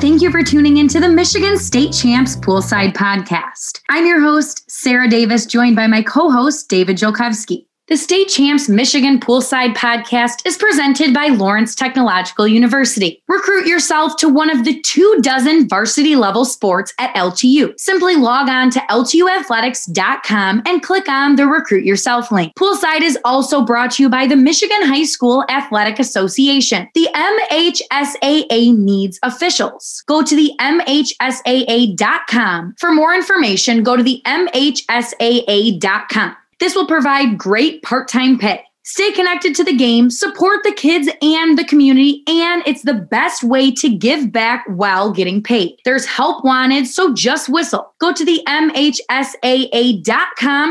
thank you for tuning into the Michigan State Champs Poolside Podcast. I'm your host, Sarah Davis, joined by my co host, David Jolkowski. The State Champs Michigan Poolside podcast is presented by Lawrence Technological University. Recruit yourself to one of the two dozen varsity level sports at LTU. Simply log on to LTUathletics.com and click on the Recruit Yourself link. Poolside is also brought to you by the Michigan High School Athletic Association. The MHSAA needs officials. Go to the MHSAA.com. For more information, go to the MHSAA.com. This will provide great part time pay. Stay connected to the game, support the kids and the community, and it's the best way to give back while getting paid. There's help wanted, so just whistle. Go to the mhsaa.com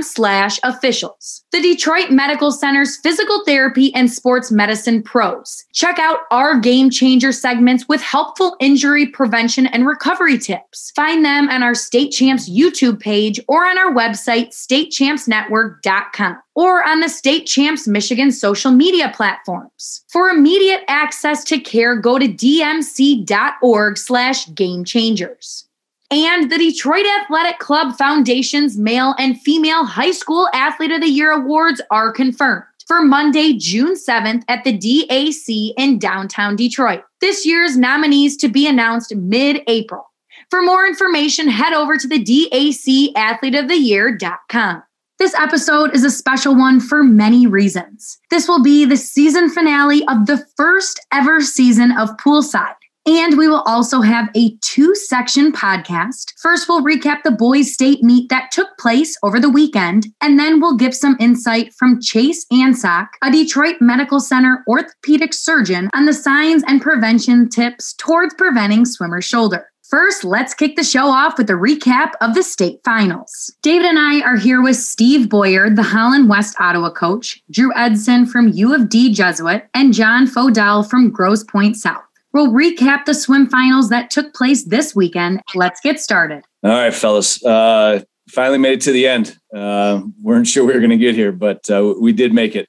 slash officials. The Detroit Medical Center's physical therapy and sports medicine pros. Check out our game changer segments with helpful injury prevention and recovery tips. Find them on our State Champs YouTube page or on our website, statechampsnetwork.com or on the State Champs Michigan social media platforms. For immediate access to care, go to dmc.org slash game changers. And the Detroit Athletic Club Foundation's male and female high school athlete of the year awards are confirmed for Monday, June 7th at the DAC in downtown Detroit. This year's nominees to be announced mid April. For more information, head over to the DACathleteoftheyear.com. This episode is a special one for many reasons. This will be the season finale of the first ever season of Poolside. And we will also have a two section podcast. First, we'll recap the boys' state meet that took place over the weekend, and then we'll give some insight from Chase Ansock, a Detroit Medical Center orthopedic surgeon, on the signs and prevention tips towards preventing swimmer shoulder. First, let's kick the show off with a recap of the state finals. David and I are here with Steve Boyer, the Holland West Ottawa coach, Drew Edson from U of D Jesuit, and John Fodell from Grosse Pointe South. We'll recap the swim finals that took place this weekend. Let's get started. All right, fellas. Uh, finally made it to the end. Uh, weren't sure we were going to get here, but uh, we did make it.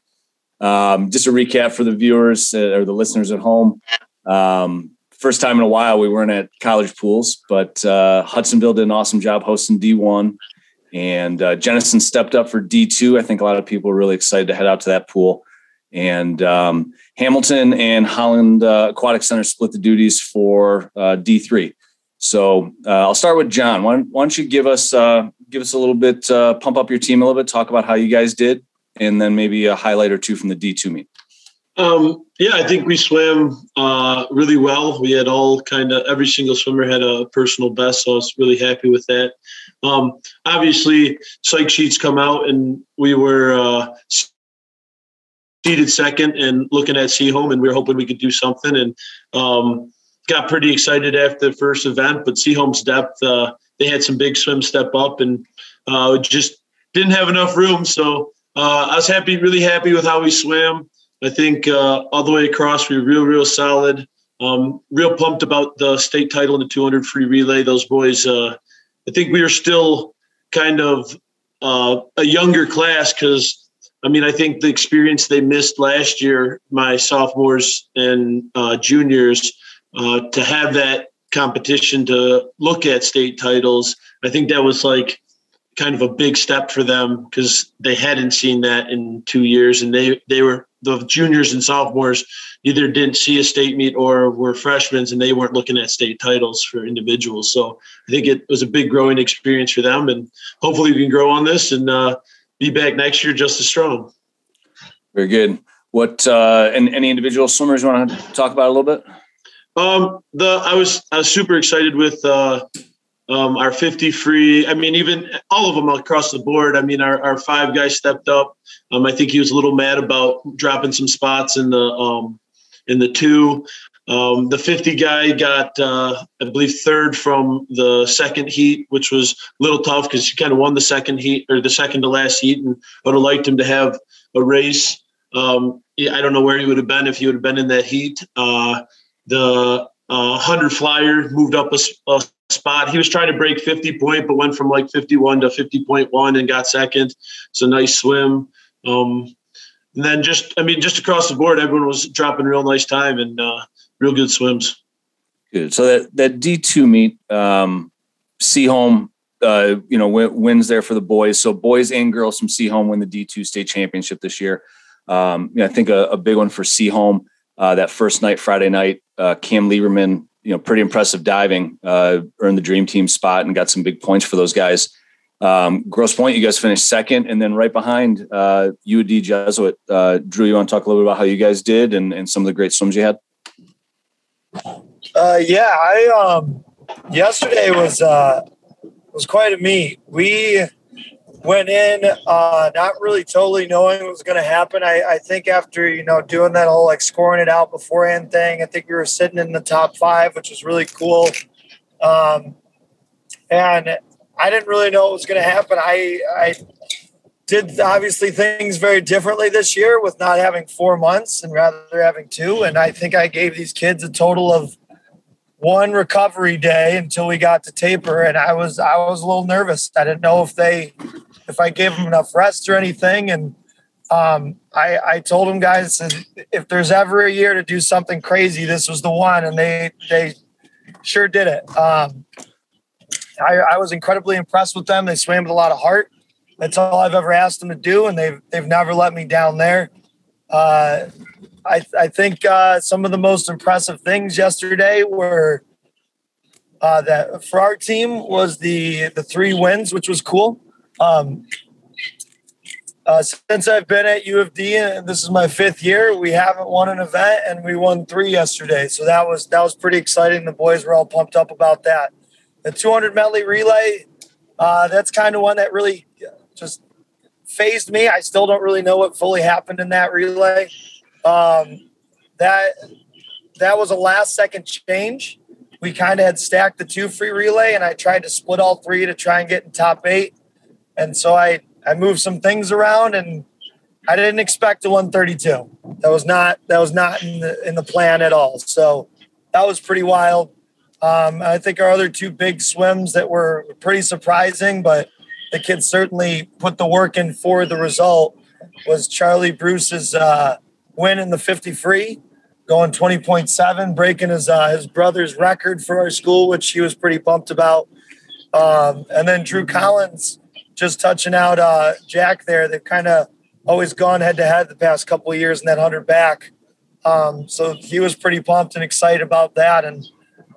Um, just a recap for the viewers uh, or the listeners at home. Um, first time in a while we weren't at college pools, but uh, Hudsonville did an awesome job hosting D1, and uh, Jenison stepped up for D2. I think a lot of people were really excited to head out to that pool. And um, Hamilton and Holland uh, Aquatic Center split the duties for uh, D3. So uh, I'll start with John. Why, why don't you give us uh, give us a little bit, pump up your team a little bit, talk about how you guys did, and then maybe a highlight or two from the D2 meet. Um, yeah, I think we swam uh, really well. We had all kind of every single swimmer had a personal best, so I was really happy with that. Um, obviously, psych sheets come out, and we were uh, seated second and looking at Seaholm, and we were hoping we could do something. And um, got pretty excited after the first event, but Seaholm's depth, uh, they had some big swim step up, and uh, just didn't have enough room. So uh, I was happy, really happy with how we swam. I think uh, all the way across, we were real, real solid. Um, real pumped about the state title in the 200 free relay. Those boys, uh, I think we are still kind of uh, a younger class because, I mean, I think the experience they missed last year, my sophomores and uh, juniors, uh, to have that competition to look at state titles, I think that was like kind of a big step for them because they hadn't seen that in two years and they they were the juniors and sophomores either didn't see a state meet or were freshmen and they weren't looking at state titles for individuals. So i think it was a big growing experience for them and hopefully we can grow on this and uh, be back next year just as strong. Very good. What uh and any individual swimmers you want to talk about a little bit? Um the i was i was super excited with uh um, our 50 free. I mean, even all of them across the board. I mean, our, our five guys stepped up. Um, I think he was a little mad about dropping some spots in the um, in the two. Um, the 50 guy got, uh, I believe, third from the second heat, which was a little tough because he kind of won the second heat or the second to last heat, and would have liked him to have a race. Um, I don't know where he would have been if he would have been in that heat. Uh, the uh, 100 flyer moved up a, a spot. He was trying to break 50 point, but went from like 51 to 50.1 and got second. It's a nice swim. Um, and then just, I mean, just across the board, everyone was dropping real nice time and uh, real good swims. Good. So that that D two meet, um, Seaholm, uh, you know, w- wins there for the boys. So boys and girls from Seaholm win the D two state championship this year. Um, you know, I think a, a, big one for Seaholm. Uh, that first night, Friday night, uh, Cam Lieberman, you know, pretty impressive diving, uh, earned the dream team spot and got some big points for those guys. Um, Grosse Pointe, you guys finished second, and then right behind uh, UD Jesuit. Uh, Drew, you want to talk a little bit about how you guys did and, and some of the great swims you had? Uh, yeah, I um, yesterday was uh, was quite a meet. We went in uh, not really totally knowing what was going to happen. I, I think after you know doing that whole like scoring it out beforehand thing, I think we were sitting in the top five, which was really cool. Um, and I didn't really know what was going to happen. I I did obviously things very differently this year with not having four months and rather having two. And I think I gave these kids a total of one recovery day until we got to taper. And I was I was a little nervous. I didn't know if they if I gave them enough rest or anything. And um, I, I told them guys if there's ever a year to do something crazy, this was the one. And they they sure did it. Um, I, I was incredibly impressed with them. They swam with a lot of heart. That's all I've ever asked them to do, and they've they've never let me down there. Uh, I I think uh, some of the most impressive things yesterday were uh, that for our team was the the three wins, which was cool. Um, uh, since I've been at U of D, and this is my fifth year, we haven't won an event, and we won three yesterday. So that was that was pretty exciting. The boys were all pumped up about that. The 200 medley relay, uh, that's kind of one that really just phased me. I still don't really know what fully happened in that relay. Um, that that was a last second change. We kind of had stacked the two free relay, and I tried to split all three to try and get in top eight. And so I I moved some things around, and I didn't expect a 132. That was not that was not in the in the plan at all. So that was pretty wild. Um, I think our other two big swims that were pretty surprising, but the kids certainly put the work in for the result was Charlie Bruce's uh, win in the 50 free, going 20.7, breaking his uh, his brother's record for our school, which he was pretty pumped about. Um, and then Drew Collins just touching out uh, Jack there. They've kind of always gone head to head the past couple of years in that 100 back. Um, so he was pretty pumped and excited about that. And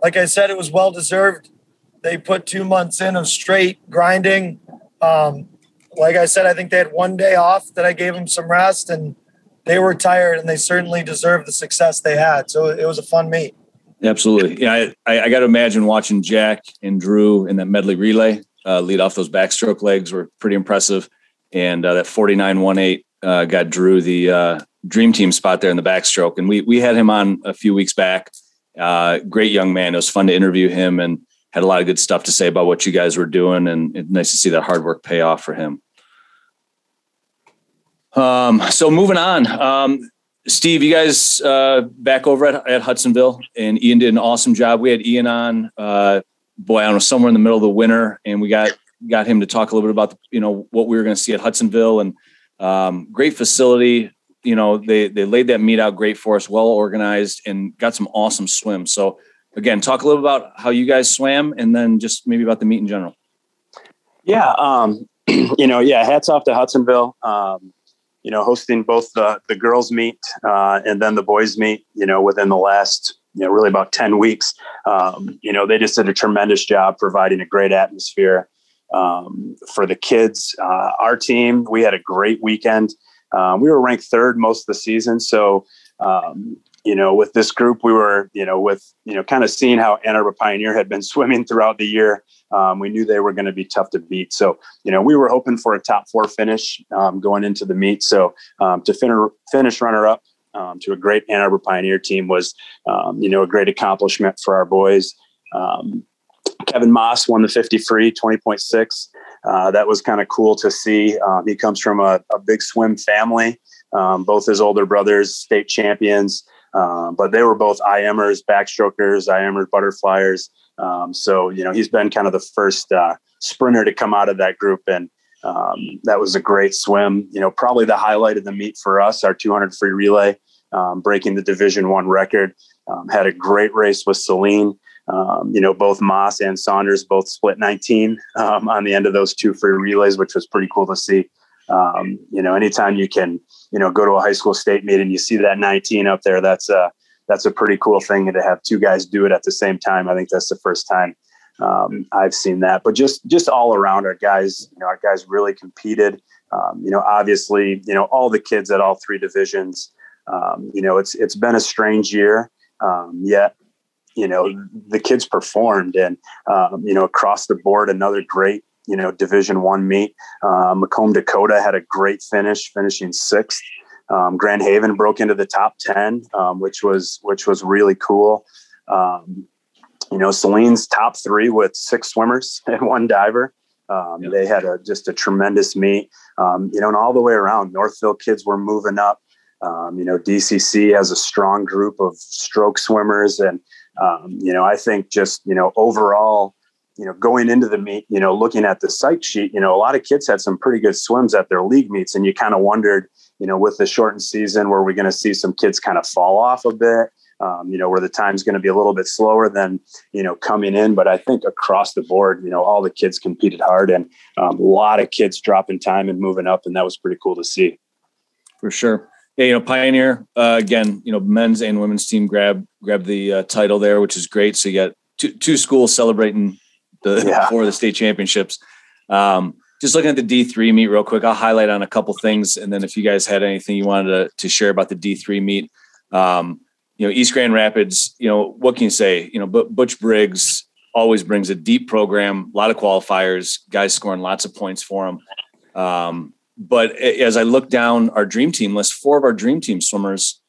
like I said, it was well deserved. They put two months in of straight grinding. Um, like I said, I think they had one day off that I gave them some rest, and they were tired, and they certainly deserved the success they had. So it was a fun meet. Absolutely, yeah. I, I got to imagine watching Jack and Drew in that medley relay uh, lead off those backstroke legs were pretty impressive, and uh, that forty nine one eight uh, got Drew the uh, dream team spot there in the backstroke, and we we had him on a few weeks back uh, great young man. It was fun to interview him and had a lot of good stuff to say about what you guys were doing. And nice to see that hard work pay off for him. Um, so moving on, um, Steve, you guys uh, back over at, at, Hudsonville, and Ian did an awesome job. We had Ian on, uh, boy, I don't know, somewhere in the middle of the winter, and we got got him to talk a little bit about the, you know what we were going to see at Hudsonville, and um, great facility, you know, they they laid that meet out great for us, well organized, and got some awesome swims. So again, talk a little about how you guys swam, and then just maybe about the meet in general. Yeah, um, you know, yeah. Hats off to Hudsonville. Um, you know, hosting both the the girls meet uh, and then the boys meet. You know, within the last you know really about ten weeks. Um, you know, they just did a tremendous job providing a great atmosphere um, for the kids. Uh, our team, we had a great weekend. Um, we were ranked third most of the season. So, um, you know, with this group, we were, you know, with, you know, kind of seeing how Ann Arbor Pioneer had been swimming throughout the year. Um, we knew they were going to be tough to beat. So, you know, we were hoping for a top four finish um, going into the meet. So, um, to fin- finish runner up um, to a great Ann Arbor Pioneer team was, you know, a great accomplishment for our boys. Kevin Moss won the 50 free, 20.6. Uh, that was kind of cool to see. Um, he comes from a, a big swim family. Um, both his older brothers, state champions, um, but they were both IMers, backstrokers, IMers, butterflyers. Um, so, you know, he's been kind of the first uh, sprinter to come out of that group. And um, that was a great swim. You know, probably the highlight of the meet for us, our 200 free relay. um, breaking the Division One record. Um, had a great race with Saline. Um, you know, both Moss and Saunders both split 19 um, on the end of those two free relays, which was pretty cool to see. You know, anytime you can, you know, go to a high school state meet and you see that 19 up there, that's a that's a pretty cool thing. And to have two guys do it at the same time, I think that's the first time um, I've seen that. But just just all around, our guys, you know, our guys really competed. Um, you know, obviously, you know, all the kids at all three divisions. Um, you know, it's it's been a strange year. Um, yet, you know, the kids performed, and um, you know, across the board, another great you know Division One meet. Uh, Macomb Dakota had a great finish, finishing sixth. Um, Grand Haven broke into the top ten, um, which was which was really cool. Um, you know, Saline's top three with six swimmers and one diver. Um, yep. They had a just a tremendous meet. Um, you know, and all the way around, Northville kids were moving up. Um, you know, DCC has a strong group of stroke swimmers, and um, you know, I think just you know overall, you know, going into the meet, you know, looking at the psych sheet, you know, a lot of kids had some pretty good swims at their league meets, and you kind of wondered, you know, with the shortened season, were we are going to see some kids kind of fall off a bit? um, you know, where the time's going to be a little bit slower than, you know, coming in. But I think across the board, you know, all the kids competed hard and um, a lot of kids dropping time and moving up. And that was pretty cool to see. For sure. Yeah, you know, Pioneer, uh, again, you know, men's and women's team grab grab the uh, title there, which is great. So you got two, two schools celebrating the yeah. for the state championships. Um, just looking at the D3 meet real quick, I'll highlight on a couple things. And then if you guys had anything you wanted to, to share about the D3 meet, um, you know, East Grand Rapids, you know, what can you say? You know, Butch Briggs always brings a deep program, a lot of qualifiers, guys scoring lots of points for him. Um, but as I look down our dream team list, four of our dream team swimmers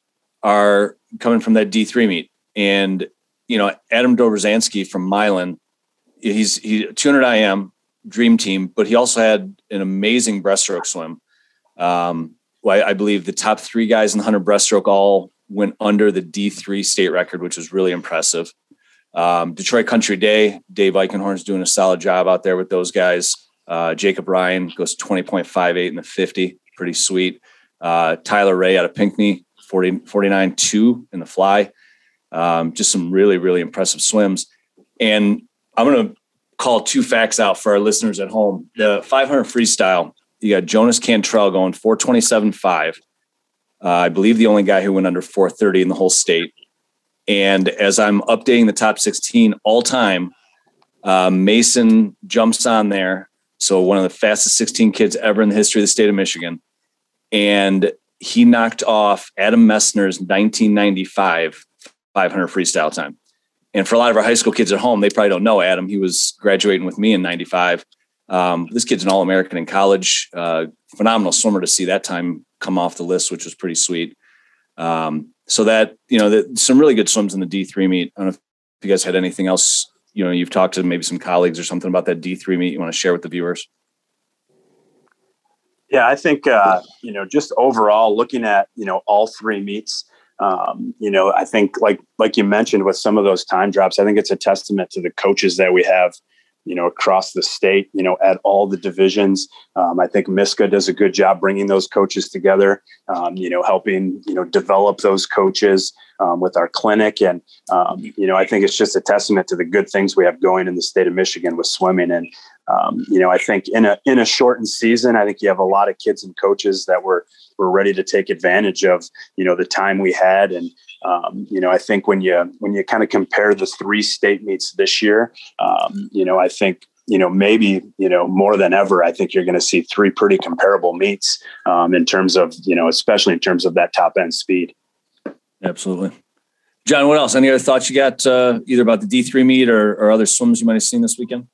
are coming from that D3 meet. And, you know, Adam Dobrzansky from Milan, he's he 200 IM dream team, but he also had an amazing breaststroke swim. Um, I, I believe the top three guys in the 100 breaststroke all went under the D3 state record, which was really impressive. Um, Detroit Country Day, Dave Eichenhorn's doing a solid job out there with those guys. Uh, Jacob Ryan goes 20.58 in the 50, pretty sweet. Uh, Tyler Ray out of Pinckney, 40, 49.2 in the fly. Um, just some really, really impressive swims. And I'm going to call two facts out for our listeners at home. The 500 freestyle, you got Jonas Cantrell going 427.5. Uh, I believe the only guy who went under 430 in the whole state. And as I'm updating the top 16 all time, uh, Mason jumps on there. So one of the fastest 16 kids ever in the history of the state of Michigan. And he knocked off Adam Messner's 1995 500 freestyle time. And for a lot of our high school kids at home, they probably don't know Adam. He was graduating with me in 95. Um, this kid's an All American in college. Uh, phenomenal swimmer to see that time come off the list, which was pretty sweet. Um, so that you know, the, some really good swims in the D three meet. I don't know if you guys had anything else. You know, you've talked to maybe some colleagues or something about that D three meet you want to share with the viewers. Yeah, I think uh, you know, just overall looking at you know all three meets. Um, you know, I think like like you mentioned with some of those time drops, I think it's a testament to the coaches that we have you know, across the state, you know, at all the divisions. Um, I think MISCA does a good job bringing those coaches together, um, you know, helping, you know, develop those coaches um, with our clinic. And, um, you know, I think it's just a testament to the good things we have going in the state of Michigan with swimming. And, um, you know, I think in a, in a shortened season, I think you have a lot of kids and coaches that were, were ready to take advantage of, you know, the time we had and, um, you know, I think when you when you kind of compare the three state meets this year, um, you know, I think you know maybe you know more than ever, I think you're going to see three pretty comparable meets um, in terms of you know, especially in terms of that top end speed. Absolutely. John, what else? Any other thoughts you got uh, either about the D3 meet or, or other swims you might have seen this weekend?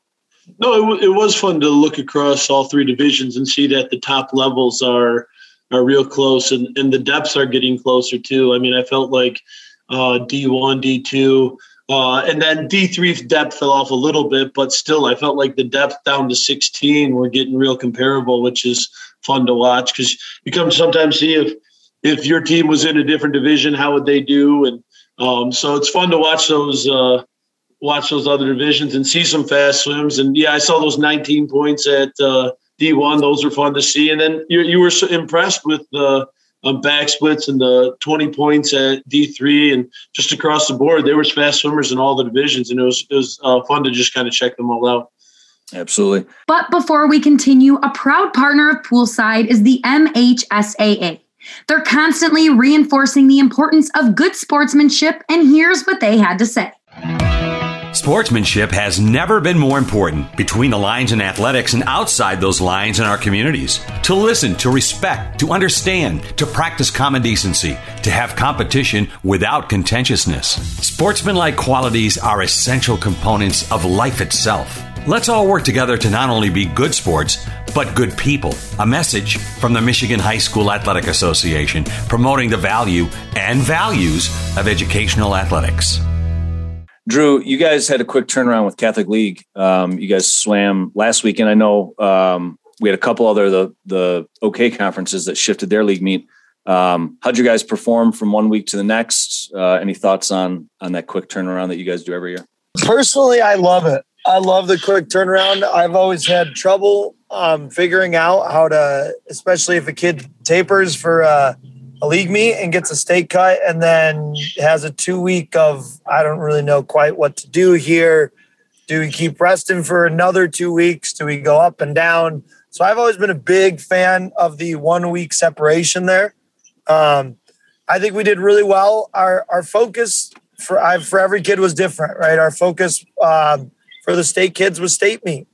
No, it, w- it was fun to look across all three divisions and see that the top levels are are real close, and and the depths are getting closer too. I mean, I felt like uh, D one, D two. Uh, and then D3 depth fell off a little bit, but still, I felt like the depth down to 16 were getting real comparable, which is fun to watch because you come sometimes see if if your team was in a different division, how would they do? And um, so it's fun to watch those uh, watch those other divisions and see some fast swims. And yeah, I saw those 19 points at uh, D1. Those were fun to see. And then you, you were so impressed with the um, back splits and the 20 points at D3 and just across the board, there was fast swimmers in all the divisions, and it was it was uh, fun to just kind of check them all out. Absolutely. But before we continue, a proud partner of Poolside is the MHSAA. They're constantly reinforcing the importance of good sportsmanship, and here's what they had to say. Sportsmanship has never been more important between the lines in athletics and outside those lines in our communities. To listen, to respect, to understand, to practice common decency, to have competition without contentiousness. Sportsmanlike qualities are essential components of life itself. Let's all work together to not only be good sports, but good people. A message from the Michigan High School Athletic Association promoting the value and values of educational athletics. Drew, you guys had a quick turnaround with Catholic League. Um, you guys swam last weekend. I know um, we had a couple other the the OK conferences that shifted their league meet. Um, how'd you guys perform from one week to the next? Uh, any thoughts on on that quick turnaround that you guys do every year? Personally, I love it. I love the quick turnaround. I've always had trouble um, figuring out how to, especially if a kid tapers for uh, a league meet and gets a state cut and then has a two week of, I don't really know quite what to do here. Do we keep resting for another two weeks? Do we go up and down? So I've always been a big fan of the one week separation there. Um, I think we did really well. Our our focus for I, for every kid was different, right? Our focus um, for the state kids was state meet.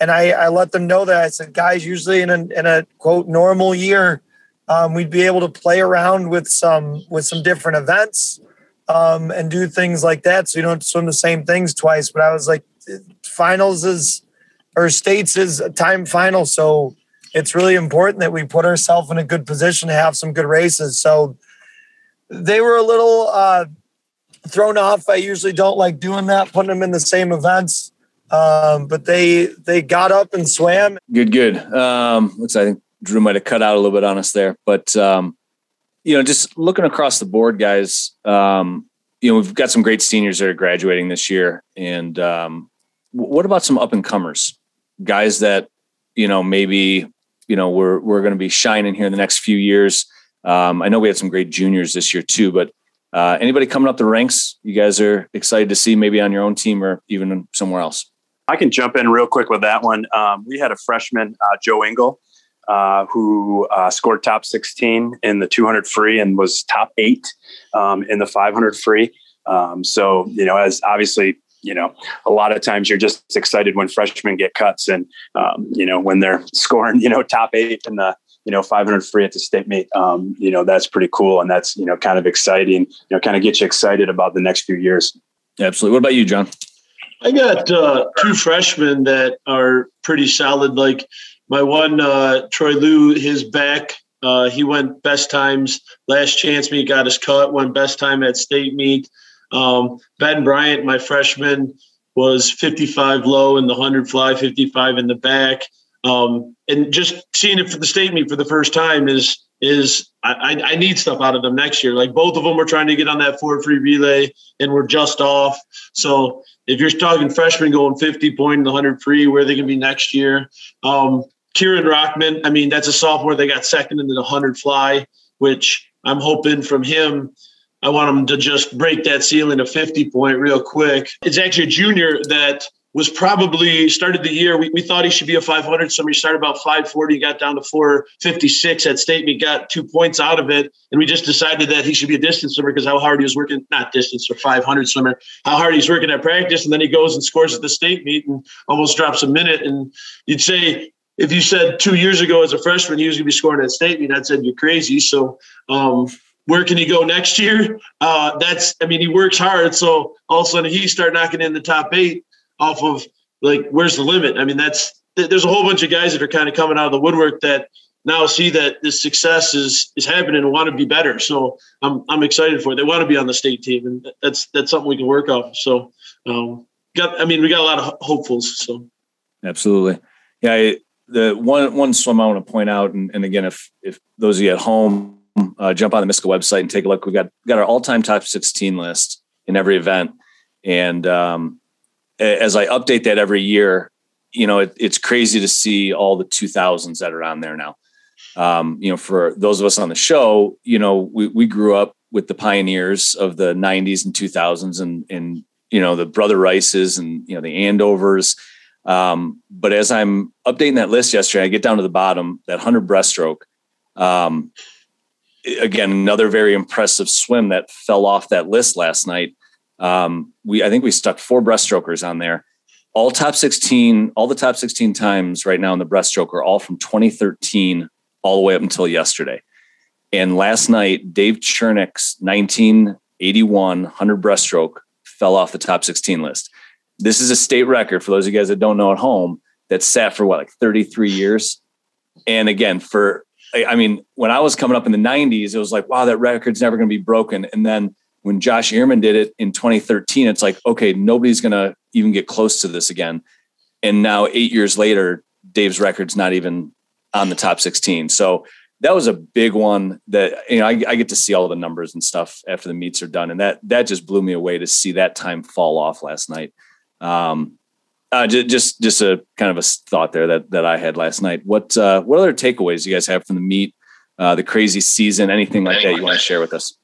And I, I let them know that I said, guys, usually in a, in a quote normal year, um, we'd be able to play around with some with some different events um, and do things like that. So you don't swim the same things twice. But I was like, finals is or states is a time final, so it's really important that we put ourselves in a good position to have some good races. So they were a little uh, thrown off. I usually don't like doing that, putting them in the same events. Um, but they they got up and swam. Good, good. Um, looks I Drew might have cut out a little bit on us there, but um, you know, just looking across the board, guys. Um, you know, we've got some great seniors that are graduating this year, and um, what about some up and comers, guys that you know maybe you know we're we're going to be shining here in the next few years. Um, I know we had some great juniors this year too, but uh, anybody coming up the ranks, you guys are excited to see maybe on your own team or even somewhere else. I can jump in real quick with that one. Um, we had a freshman, uh, Joe Engel, uh, who uh, scored top 16 in the 200 free and was top eight um, in the 500 free. Um, so, you know, as obviously, you know, a lot of times you're just excited when freshmen get cuts and, um, you know, when they're scoring, you know, top eight in the, you know, 500 free at the state meet, um, you know, that's pretty cool. And that's, you know, kind of exciting, you know, kind of get you excited about the next few years. Absolutely. What about you, John? I got uh, two freshmen that are pretty solid. Like my one, uh, Troy Lou, his back, uh, he went best times last chance meet, got his cut, went best time at state meet. Um, ben Bryant, my freshman, was 55 low in the 100 fly, 55 in the back. Um, and just seeing it for the state meet for the first time is is I, I need stuff out of them next year. Like both of them were trying to get on that four free relay and we're just off. So if you're talking freshmen going 50 point point in the 100 free, where they can be next year. Um, Kieran Rockman, I mean, that's a sophomore. They got second into the 100 fly, which I'm hoping from him. I want him to just break that ceiling of 50 point real quick. It's actually a junior that was probably started the year. We, we thought he should be a 500. So he started about 540, got down to 456 at state. We got two points out of it. And we just decided that he should be a distance swimmer because how hard he was working, not distance or 500 swimmer, how hard he's working at practice. And then he goes and scores at the state meet and almost drops a minute. And you'd say, if you said two years ago as a freshman, he was going to be scoring at statement, I'd said you're crazy. So, um, where can he go next year? Uh, that's, I mean, he works hard. So all of a sudden he start knocking in the top eight off of like where's the limit? I mean, that's there's a whole bunch of guys that are kind of coming out of the woodwork that now see that this success is is happening and want to be better. So I'm I'm excited for it. They want to be on the state team, and that's that's something we can work off. So um, got I mean we got a lot of hopefuls. So absolutely, yeah. The one one swim I want to point out, and, and again, if if those of you at home uh, jump on the MISCA website and take a look, we've got got our all time top 16 list in every event, and um, as I update that every year, you know, it, it's crazy to see all the 2000s that are on there now. um, you know, for those of us on the show, you know, we, we grew up with the pioneers of the 90s and 2000s and, and you know, the Brother Rices and, you know, the Andovers. Um, but as I'm updating that list yesterday, I get down to the bottom, that 100 breaststroke. Um, again, another very impressive swim that fell off that list last night. Um, we, I think we stuck four breaststrokers on there. All top 16, all the top 16 times right now in the breaststroke are all from 2013 all the way up until yesterday. And last night, Dave Chernick's 1981 100 breaststroke fell off the top 16 list. This is a state record for those of you guys that don't know at home that sat for what, like 33 years. And again, for, I mean, when I was coming up in the 90s, it was like, wow, that record's never going to be broken. And then when Josh Ehrmann did it in 2013, it's like, okay, nobody's going to even get close to this again. And now, eight years later, Dave's record's not even on the top 16. So that was a big one that you know I, I, get to see all the numbers and stuff after the meets are done, and that that just blew me away to see that time fall off last night. Um, uh, just, just just a kind of a thought there that that I had last night. What uh, what other takeaways you guys have from the meet, uh, the crazy season, anything like that you want to share with us?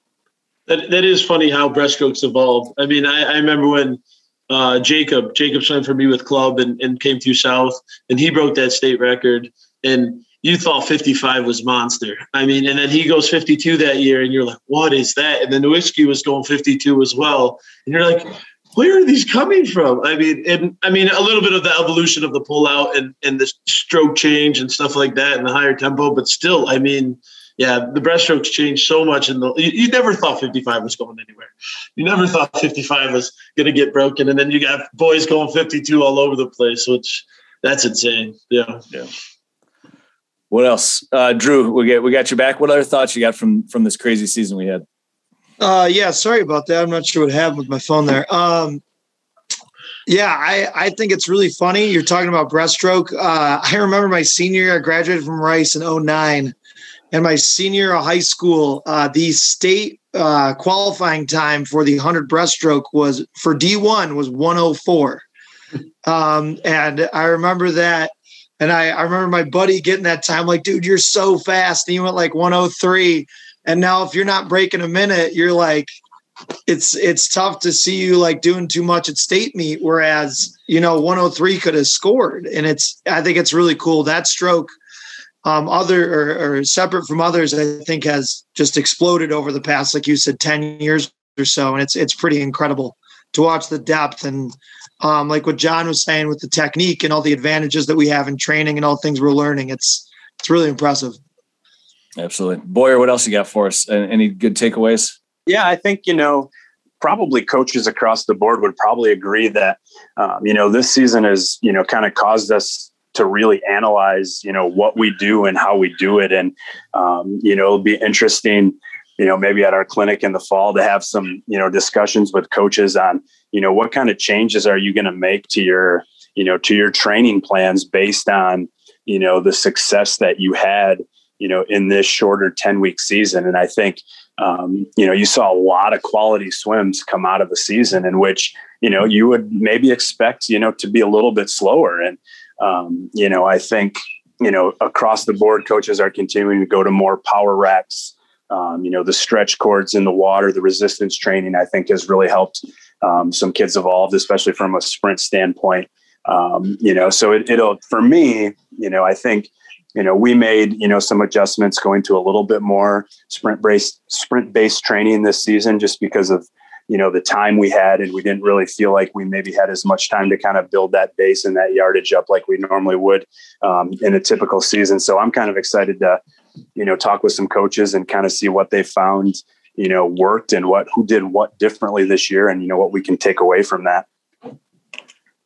That that is funny how breaststrokes evolved. I mean, I, I remember when uh, Jacob Jacob signed for me with club and, and came through South, and he broke that state record and you thought 55 was monster. I mean, and then he goes 52 that year, and you're like, what is that? And then Nowitzki was going 52 as well, and you're like, where are these coming from? I mean, and I mean a little bit of the evolution of the pullout and and the stroke change and stuff like that, and the higher tempo, but still, I mean. Yeah, the breaststrokes changed so much, and you, you never thought 55 was going anywhere. You never thought 55 was going to get broken, and then you got boys going 52 all over the place, which that's insane. Yeah, yeah. What else, uh, Drew? We get we got you back. What other thoughts you got from from this crazy season we had? Uh, yeah, sorry about that. I'm not sure what happened with my phone there. Um, yeah, I, I think it's really funny. You're talking about breaststroke. Uh, I remember my senior year, I graduated from Rice in 09. And my senior year of high school, uh, the state uh, qualifying time for the 100 breaststroke was for D1 was 104. Um, and I remember that and I, I remember my buddy getting that time, like, dude, you're so fast. And he went like 103. And now if you're not breaking a minute, you're like, it's it's tough to see you like doing too much at state meet. Whereas, you know, 103 could have scored. And it's I think it's really cool. That stroke, um, other or, or separate from others, I think has just exploded over the past, like you said, 10 years or so. And it's it's pretty incredible to watch the depth and um, like what John was saying with the technique and all the advantages that we have in training and all the things we're learning. It's it's really impressive. Absolutely, Boyer. What else you got for us? Any good takeaways? Yeah, I think you know probably coaches across the board would probably agree that um, you know this season has you know kind of caused us to really analyze you know what we do and how we do it and um, you know it'll be interesting you know maybe at our clinic in the fall to have some you know discussions with coaches on you know what kind of changes are you going to make to your you know to your training plans based on you know the success that you had you know in this shorter 10 week season. And i think um, you know you saw a lot of quality swims come out of the season in which you know you would maybe expect you know to be a little bit slower. And um, you know i think you know across the board coaches are continuing to go to more power racks um, you know the stretch cords in the water the resistance training i think has really helped um, some kids evolved, especially from a sprint standpoint. Um, you know, so it, it'll for me, you know, I think you know we made you know some adjustments going to a little bit more sprint based sprint based training this season just because of you know the time we had and we didn't really feel like we maybe had as much time to kind of build that base and that yardage up like we normally would um, in a typical season. So i'm kind of excited to you know talk with some coaches and kind of see what they found you know worked and what who did what differently this year and you know what we can take away from that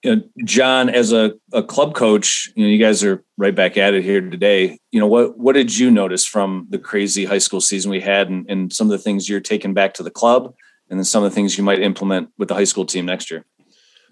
you know, John, as a, a club coach, you know, you guys are right back at it here today. You know, what what did you notice from the crazy high school season we had and, and some of the things you're taking back to the club and then some of the things you might implement with the high school team next year?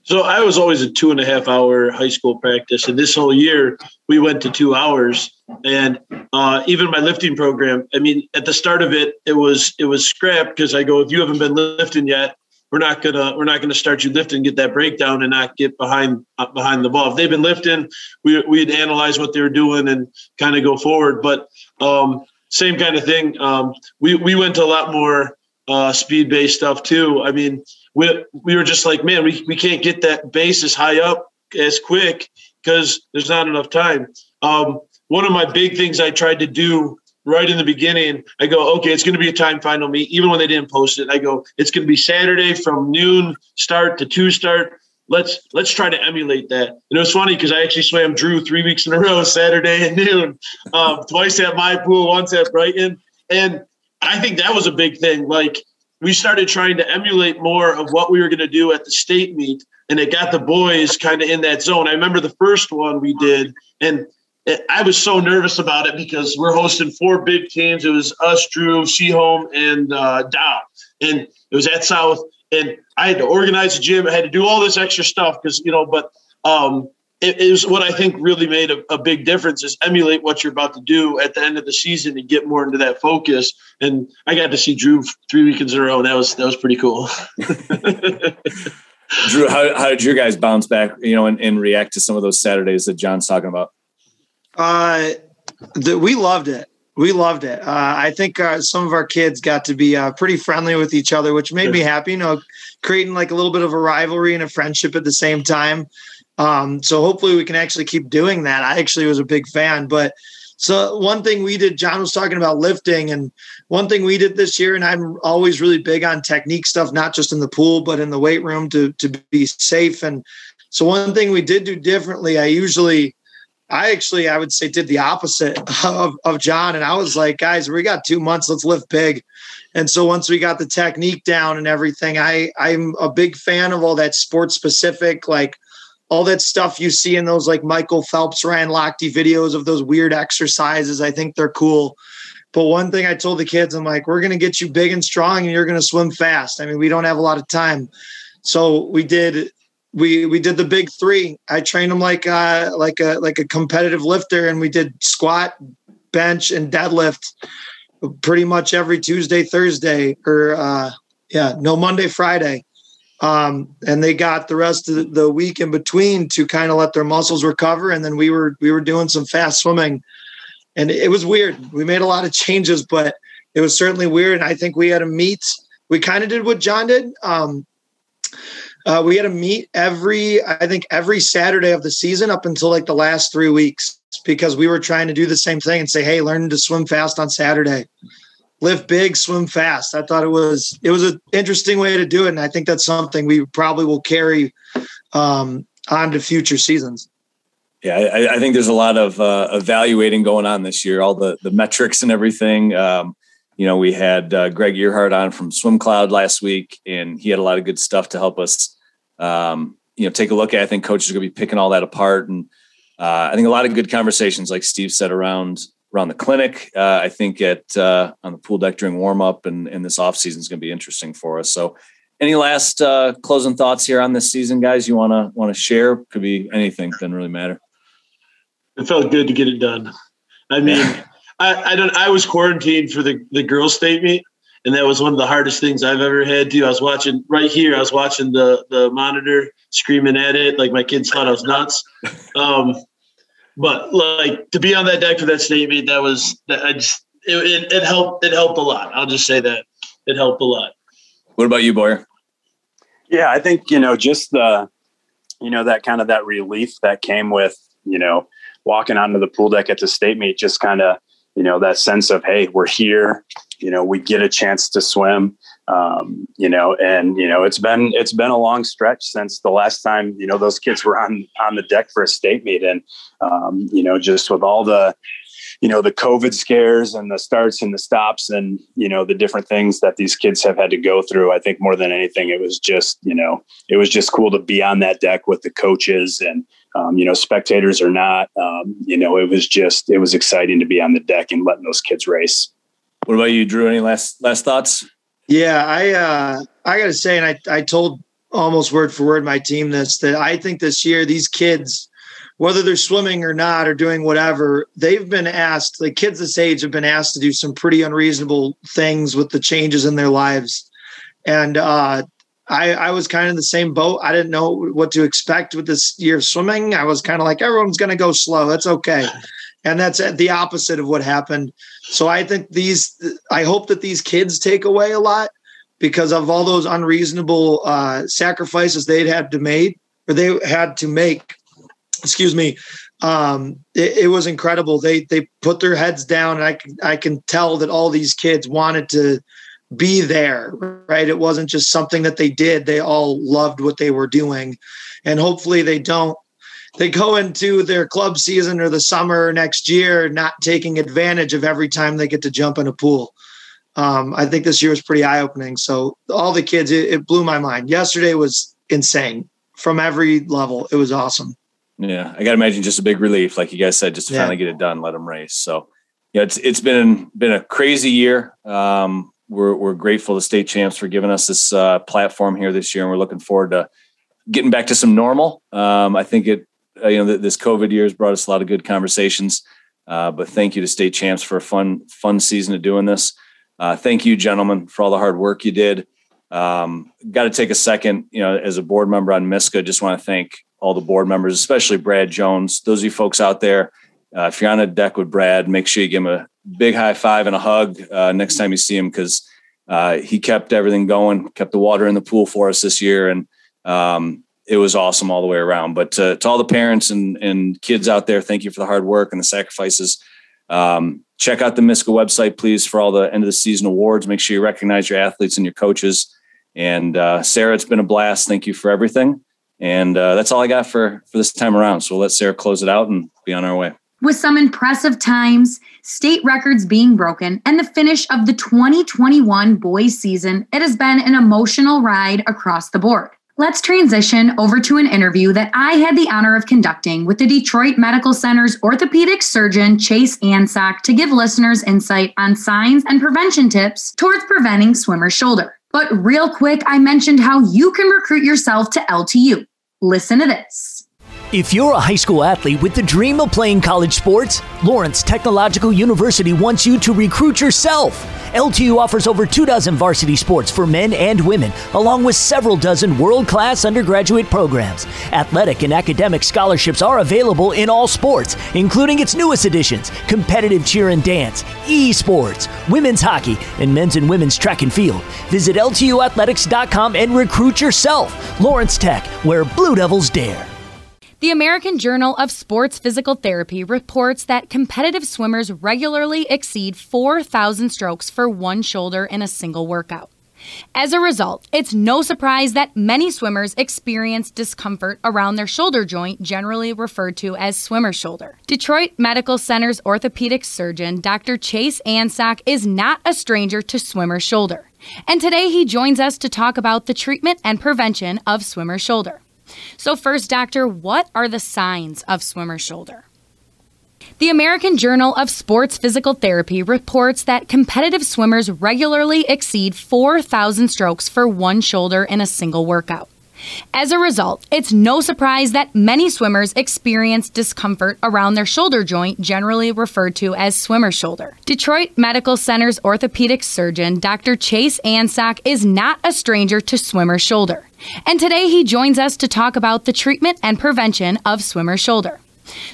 So I was always a two and a half hour high school practice, and this whole year we went to two hours. And uh, even my lifting program, I mean, at the start of it, it was it was scrapped because I go, if you haven't been lifting yet, we're not gonna we're not gonna start you lifting, get that breakdown, and not get behind uh, behind the ball. If they've been lifting, we we'd analyze what they're doing and kind of go forward. But um, same kind of thing. Um, we we went to a lot more uh, speed based stuff too. I mean, we we were just like, man, we we can't get that base as high up as quick because there's not enough time. Um, one of my big things I tried to do right in the beginning, I go, okay, it's going to be a time final meet. Even when they didn't post it, I go, it's going to be Saturday from noon start to two start. Let's let's try to emulate that. And it was funny because I actually swam Drew three weeks in a row, Saturday and noon, um, twice at my pool, once at Brighton, and I think that was a big thing. Like we started trying to emulate more of what we were going to do at the state meet, and it got the boys kind of in that zone. I remember the first one we did, and I was so nervous about it because we're hosting four big teams. It was us, Drew, Seaholm, and uh, Dow, and it was at South. And I had to organize the gym. I had to do all this extra stuff because you know. But um, it is what I think really made a, a, big difference is emulate what you're about to do at the end of the season and get more into that focus. And I got to see Drew three weekends in a row, and that was that was pretty cool. Drew, how, how did your guys bounce back? You know, and, and react to some of those Saturdays that John's talking about? Uh, the, we loved it. We loved it. Uh, I think uh, some of our kids got to be uh, pretty friendly with each other, which made me happy. You know, creating like a little bit of a rivalry and a friendship at the same time. Um, so hopefully we can actually keep doing that. I actually was a big fan, but so one thing we did, John was talking about lifting, and one thing we did this year, and I'm always really big on technique stuff, not just in the pool, but in the weight room to to be safe. And so one thing we did do differently, I usually I actually, I would say, did the opposite of, of John. And I was like, guys, we got two months. Let's lift big. And so once we got the technique down and everything, I I'm a big fan of all that sports specific, like all that stuff you see in those like Michael Phelps, Ryan Lochte videos of those weird exercises. I think they're cool. But one thing I told the kids, I'm like, we're going to get you big and strong and you're going to swim fast. I mean, we don't have a lot of time. So we did we we did the big three. I trained him like uh like a like a competitive lifter, and we did squat, bench, and deadlift pretty much every Tuesday, Thursday, or uh yeah, no Monday, Friday. Um, and they got the rest of the week in between to kind of let their muscles recover. And then we were we were doing some fast swimming, and it was weird. We made a lot of changes, but it was certainly weird. And I think we had a meet. We kind of did what John did. Um, uh, we had to meet every, I think, every Saturday of the season up until like the last three weeks because we were trying to do the same thing and say, hey, learn to swim fast on Saturday, lift big, swim fast. I thought it was it was an interesting way to do it, and I think that's something we probably will carry um, on to future seasons. Yeah, I, I, think there's a lot of uh, evaluating going on this year. All the the metrics and everything. Um, you know, we had uh, Greg Earhart on from SwimCloud last week, and he had a lot of good stuff to help us um, you know, take a look at. I think coaches are going to be picking all that apart, and uh, I think a lot of good conversations, like Steve said, around around the clinic. Uh, I think at uh, on the pool deck during warm up and, and this off season is going to be interesting for us. So, any last uh, closing thoughts here on this season, guys? You want to want to share? Could be anything. Doesn't really matter. It felt good to get it done. I mean, I, I don't. I was quarantined for the the girls' state meet, and that was one of the hardest things I've ever had to. I was watching right here. I was watching the the monitor, screaming at it like my kids thought I was nuts. Um, but like to be on that deck for that statement, that was that I just it, it, it, helped. It helped a lot. I'll just say that it helped a lot. What about you, Boyer? Yeah, I think you know just the you know that kind of that relief that came with you know walking onto the pool deck at the state meet just kind of you know that sense of hey we're here you know we get a chance to swim um, you know and you know it's been it's been a long stretch since the last time you know those kids were on on the deck for a state meet and um, you know just with all the you know the covid scares and the starts and the stops and you know the different things that these kids have had to go through i think more than anything it was just you know it was just cool to be on that deck with the coaches and um, you know spectators or not um, you know it was just it was exciting to be on the deck and letting those kids race what about you drew any last last thoughts yeah i uh i gotta say and i i told almost word for word my team this that i think this year these kids whether they're swimming or not or doing whatever, they've been asked, like kids this age have been asked to do some pretty unreasonable things with the changes in their lives. And uh, I, I was kind of the same boat. I didn't know what to expect with this year of swimming. I was kind of like, everyone's going to go slow. That's okay. And that's the opposite of what happened. So I think these, I hope that these kids take away a lot because of all those unreasonable uh, sacrifices they'd had to make or they had to make. Excuse me. Um, it, it was incredible. They they put their heads down, and I can I can tell that all these kids wanted to be there. Right? It wasn't just something that they did. They all loved what they were doing, and hopefully they don't they go into their club season or the summer next year not taking advantage of every time they get to jump in a pool um, I think this year was pretty eye opening. So all the kids, it, it, blew my mind. Yesterday was insane from every level. It was awesome. Yeah, I got to imagine just a big relief, like you guys said, just to yeah. finally get it done, let them race. So yeah, it's it's been been a crazy year. Um, we're we're grateful to state champs for giving us this uh, platform here this year, and we're looking forward to getting back to some normal. Um, I think it you know this COVID year has brought us a lot of good conversations. Uh, but thank you to state champs for a fun fun season of doing this. Uh, thank you, gentlemen, for all the hard work you did. Um, Got to take a second, you know, as a board member on MISCA, just want to thank all the board members, especially Brad Jones. Those of you folks out there, uh, if you're on a deck with Brad, make sure you give him a big high five and a hug uh, next time you see him because uh, he kept everything going, kept the water in the pool for us this year, and um, it was awesome all the way around. But to, all the parents and, and kids out there, thank you for the hard work and the sacrifices. Um, check out the MISCA website, please, for all the end of the season awards. Make sure you recognize your athletes and your coaches. And uh, Sarah, it's been a blast. Thank you for everything. And uh, that's all I got for for this time around. So we'll let Sarah close it out and be on our way. With some impressive times, state records being broken, and the finish of the 2021 boys season, it has been an emotional ride across the board. Let's transition over to an interview that I had the honor of conducting with the Detroit Medical Center's orthopedic surgeon, Chase Ansock, to give listeners insight on signs and prevention tips towards preventing swimmer's shoulder. But real quick, I mentioned how you can recruit yourself to LTU. Listen to this. If you're a high school athlete with the dream of playing college sports, Lawrence Technological University wants you to recruit yourself. LTU offers over two dozen varsity sports for men and women, along with several dozen world class undergraduate programs. Athletic and academic scholarships are available in all sports, including its newest additions competitive cheer and dance, esports, women's hockey, and men's and women's track and field. Visit LTUathletics.com and recruit yourself. Lawrence Tech, where Blue Devils dare. The American Journal of Sports Physical Therapy reports that competitive swimmers regularly exceed 4,000 strokes for one shoulder in a single workout. As a result, it's no surprise that many swimmers experience discomfort around their shoulder joint, generally referred to as swimmer shoulder. Detroit Medical Center's orthopedic surgeon, Dr. Chase Ansock, is not a stranger to swimmer shoulder. And today he joins us to talk about the treatment and prevention of swimmer shoulder. So, first, doctor, what are the signs of swimmer shoulder? The American Journal of Sports Physical Therapy reports that competitive swimmers regularly exceed 4,000 strokes for one shoulder in a single workout. As a result, it's no surprise that many swimmers experience discomfort around their shoulder joint, generally referred to as swimmer shoulder. Detroit Medical Center's orthopedic surgeon, Dr. Chase Ansock, is not a stranger to swimmer shoulder. And today he joins us to talk about the treatment and prevention of swimmer shoulder.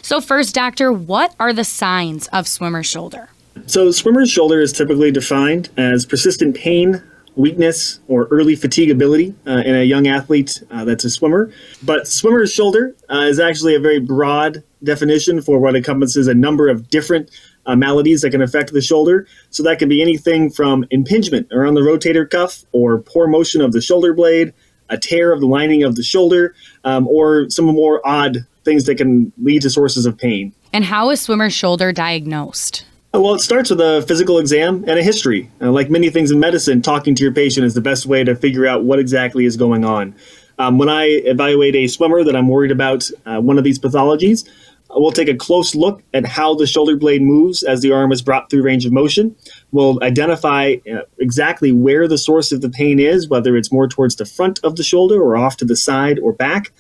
So, first, doctor, what are the signs of swimmer shoulder? So, swimmer's shoulder is typically defined as persistent pain, weakness or early fatigability uh, in a young athlete uh, that's a swimmer. But swimmer's shoulder uh, is actually a very broad definition for what encompasses a number of different uh, maladies that can affect the shoulder. So that can be anything from impingement around the rotator cuff or poor motion of the shoulder blade, a tear of the lining of the shoulder, um, or some more odd things that can lead to sources of pain. And how is swimmer's shoulder diagnosed? Well, it starts with a physical exam and a history. Uh, like many things in medicine, talking to your patient is the best way to figure out what exactly is going on. Um, when I evaluate a swimmer that I'm worried about uh, one of these pathologies, we'll take a close look at how the shoulder blade moves as the arm is brought through range of motion. We'll identify uh, exactly where the source of the pain is, whether it's more towards the front of the shoulder or off to the side or back.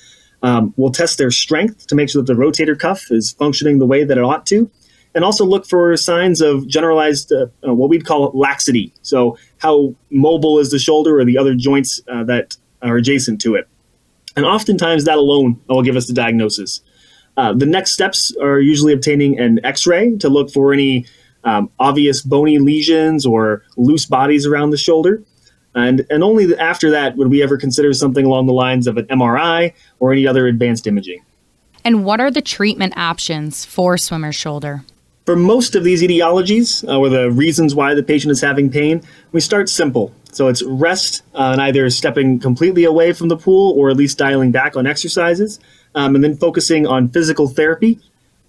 Um, we'll test their strength to make sure that the rotator cuff is functioning the way that it ought to and also look for signs of generalized uh, uh, what we'd call laxity. So, how mobile is the shoulder or the other joints uh, that are adjacent to it. And oftentimes that alone will give us the diagnosis. Uh, the next steps are usually obtaining an x ray to look for any um, obvious bony lesions or loose bodies around the shoulder. And, and only after that would we ever consider something along the lines of an MRI or any other advanced imaging. And what are the treatment options for swimmer's shoulder? For most of these etiologies, uh, or the reasons why the patient is having pain, we start simple. So it's rest uh, and either stepping completely away from the pool or at least dialing back on exercises, um, and then focusing on physical therapy.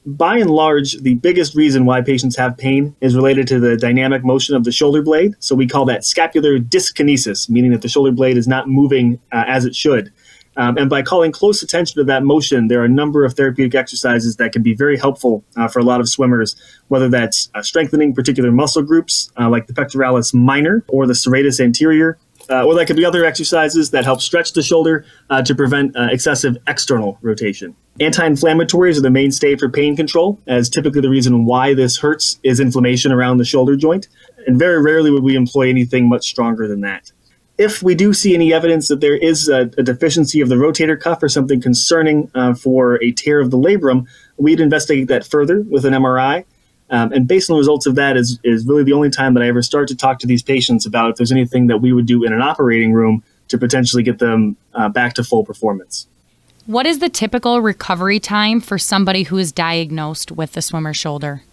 By and large, the biggest reason why patients have pain is related to the dynamic motion of the shoulder blade. So we call that scapular dyskinesis, meaning that the shoulder blade is not moving uh, as it should. Um, and by calling close attention to that motion, there are a number of therapeutic exercises that can be very helpful uh, for a lot of swimmers, whether that's uh, strengthening particular muscle groups uh, like the pectoralis minor or the serratus anterior, uh, or that could be other exercises that help stretch the shoulder uh, to prevent uh, excessive external rotation. Anti inflammatories are the mainstay for pain control, as typically the reason why this hurts is inflammation around the shoulder joint. And very rarely would we employ anything much stronger than that if we do see any evidence that there is a, a deficiency of the rotator cuff or something concerning uh, for a tear of the labrum, we'd investigate that further with an MRI. Um, and based on the results of that is, is really the only time that I ever start to talk to these patients about if there's anything that we would do in an operating room to potentially get them uh, back to full performance. What is the typical recovery time for somebody who is diagnosed with the swimmer shoulder?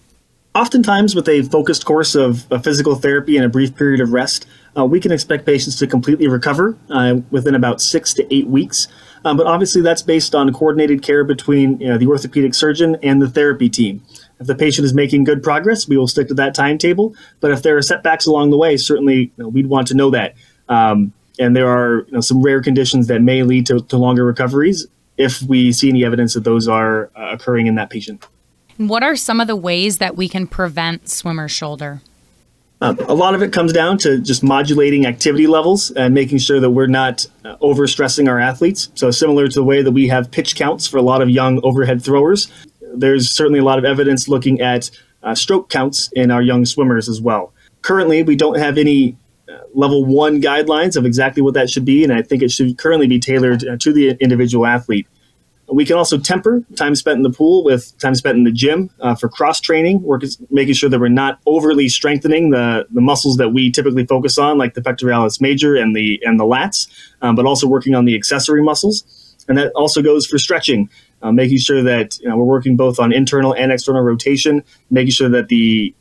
Oftentimes, with a focused course of, physical therapy and a brief period of rest, uh, we can expect patients to completely recover uh, within about six to eight weeks. Um, but obviously, that's based on coordinated care between you know, the orthopedic surgeon and the therapy team. If the patient is making good progress, we will stick to that timetable. But if there are setbacks along the way, certainly you know, we'd want to know that. Um, and there are you know, some rare conditions that may lead to, to, longer recoveries if we see any evidence that those are uh, occurring in that patient. What are some of the ways that we can prevent swimmer shoulder? Um, a lot of it comes down to just modulating activity levels and making sure that we're not uh, overstressing our athletes. So, similar to the way that we have pitch counts for a lot of young overhead throwers, there's certainly a lot of evidence looking at uh, stroke counts in our young swimmers as well. Currently, we don't have any uh, level one guidelines of exactly what that should be, and I think it should currently be tailored uh, to the individual athlete. We can also temper time spent in the pool with time spent in the gym uh, for cross training, work, making sure that we're not overly strengthening the, the muscles that we typically focus on, like the pectoralis major and the and the lats, um, but also working on the accessory muscles. And that also goes for stretching, uh, making sure that you know, we're working both on internal and external rotation, making sure that the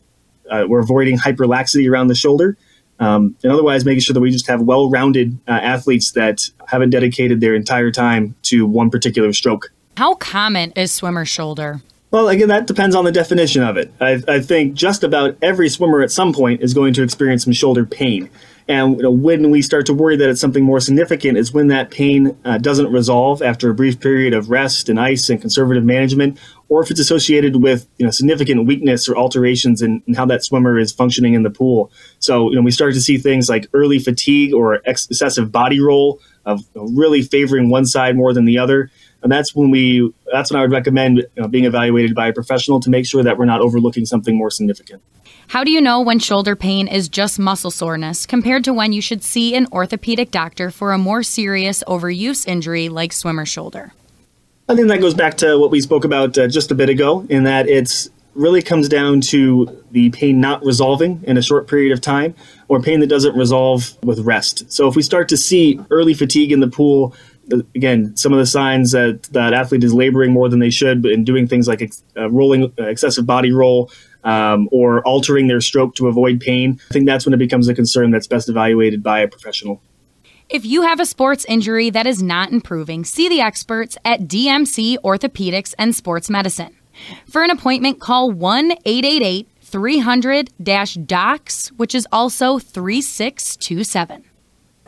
uh, we're avoiding hyperlaxity around the shoulder, um, and otherwise making sure that we just have well-rounded uh, athletes that haven't dedicated their entire time to one particular stroke. How common is swimmer shoulder? Well, again, that depends on the definition of it. I, I, think just about every swimmer at some point is going to experience some shoulder pain. And you know, when we start to worry that it's something more significant is when that pain uh, doesn't resolve after a brief period of rest and ice and conservative management, or if it's associated with you know significant weakness or alterations in, in how that swimmer is functioning in the pool. So you know we start to see things like early fatigue or ex- excessive body roll of really favoring one side more than the other. And that's when we that's when I would recommend you know, being evaluated by a professional to make sure that we're not overlooking something more significant. How do you know when shoulder pain is just muscle soreness compared to when you should see an orthopedic doctor for a more serious overuse injury like swimmer shoulder? I think that goes back to what we spoke about uh, just a bit ago, in that it's really comes down to the pain not resolving in a short period of time or pain that doesn't resolve with rest. So if we start to see early fatigue in the pool, again, some of the signs that that athlete is laboring more than they should and doing things like ex- uh, rolling uh, excessive body roll, um, or altering their stroke to avoid pain, I think that's when it becomes a concern that's best evaluated by a professional. If you have a sports injury that is not improving, see the experts at DMC Orthopedics and Sports Medicine. For an appointment, call 1 888 300 DOCS, which is also 3627.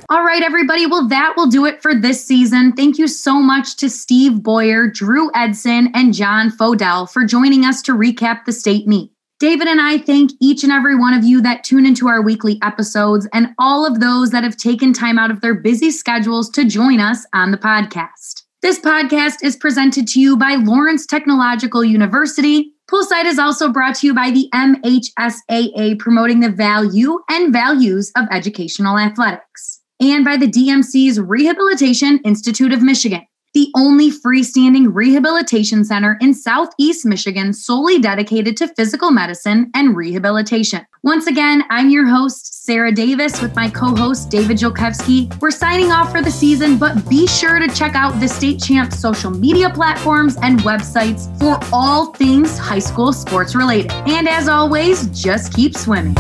All right, everybody. Well, that will do it for this season. Thank you so much to Steve Boyer, Drew Edson, and John Fodell for joining us to recap the state meet. David and I thank each and every one of you that tune into our weekly episodes and all of those that have taken time out of their busy schedules to join us on the podcast. This podcast is presented to you by Lawrence Technological University. Poolside is also brought to you by the MHSAA, promoting the value and values of educational athletics. and by the DMC's Rehabilitation Institute of Michigan the only freestanding rehabilitation center in Southeast Michigan solely dedicated to physical medicine and rehabilitation. Once again, I'm your host, Sarah Davis, with my co host, David Jolkowski. We're signing off for the season, but be sure to check out the State Champ's social media platforms and websites for all things high school sports related. And as always, just keep swimming.